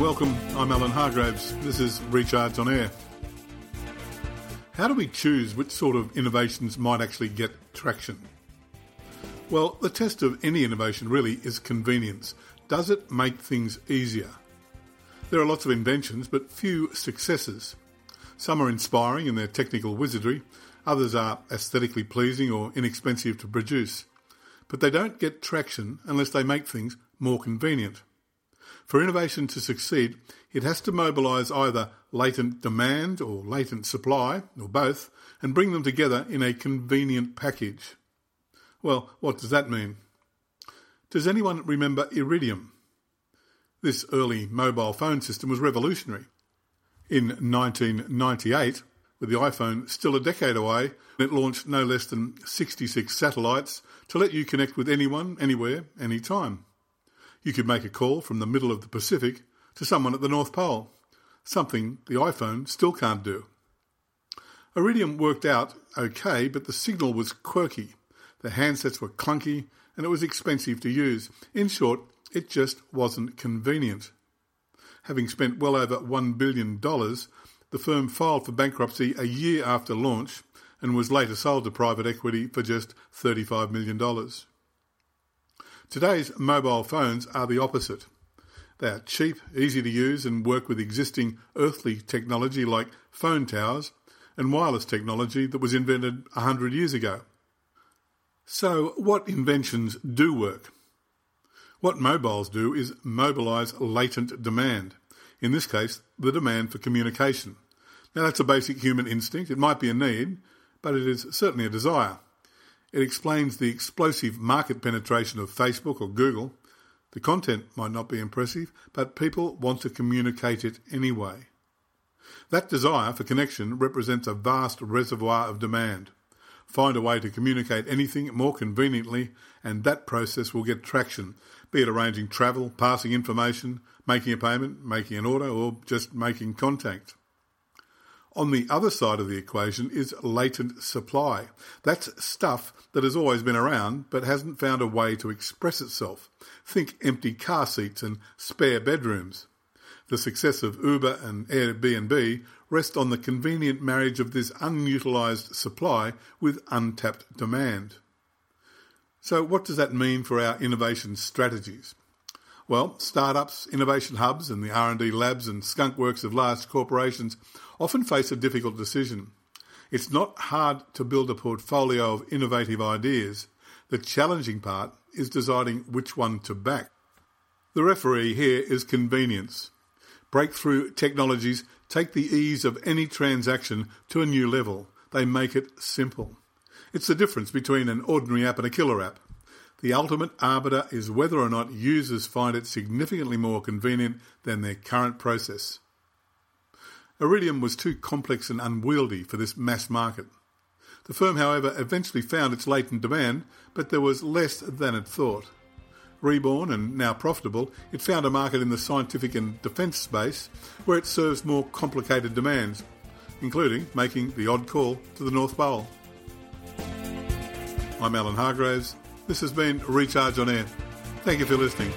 Welcome. I'm Alan Hargraves. This is Recharge on Air. How do we choose which sort of innovations might actually get traction? Well, the test of any innovation really is convenience. Does it make things easier? There are lots of inventions, but few successes. Some are inspiring in their technical wizardry, others are aesthetically pleasing or inexpensive to produce. But they don't get traction unless they make things more convenient. For innovation to succeed, it has to mobilise either latent demand or latent supply, or both, and bring them together in a convenient package. Well, what does that mean? Does anyone remember Iridium? This early mobile phone system was revolutionary. In 1998, with the iPhone still a decade away, it launched no less than 66 satellites to let you connect with anyone, anywhere, anytime. You could make a call from the middle of the Pacific to someone at the North Pole, something the iPhone still can't do. Iridium worked out okay, but the signal was quirky. The handsets were clunky and it was expensive to use. In short, it just wasn't convenient. Having spent well over $1 billion, the firm filed for bankruptcy a year after launch and was later sold to private equity for just $35 million. Today's mobile phones are the opposite. They are cheap, easy to use, and work with existing earthly technology like phone towers and wireless technology that was invented a hundred years ago. So, what inventions do work? What mobiles do is mobilise latent demand, in this case, the demand for communication. Now, that's a basic human instinct. It might be a need, but it is certainly a desire. It explains the explosive market penetration of Facebook or Google. The content might not be impressive, but people want to communicate it anyway. That desire for connection represents a vast reservoir of demand. Find a way to communicate anything more conveniently, and that process will get traction, be it arranging travel, passing information, making a payment, making an order, or just making contact. On the other side of the equation is latent supply. That's stuff that has always been around but hasn't found a way to express itself. Think empty car seats and spare bedrooms. The success of Uber and Airbnb rests on the convenient marriage of this unutilised supply with untapped demand. So what does that mean for our innovation strategies? Well, startups, innovation hubs, and the R&D labs and skunkworks of large corporations often face a difficult decision. It's not hard to build a portfolio of innovative ideas. The challenging part is deciding which one to back. The referee here is convenience. Breakthrough technologies take the ease of any transaction to a new level. They make it simple. It's the difference between an ordinary app and a killer app. The ultimate arbiter is whether or not users find it significantly more convenient than their current process. Iridium was too complex and unwieldy for this mass market. The firm, however, eventually found its latent demand, but there was less than it thought. Reborn and now profitable, it found a market in the scientific and defence space where it serves more complicated demands, including making the odd call to the North Pole. I'm Alan Hargraves. This has been Recharge on Air. Thank you for listening.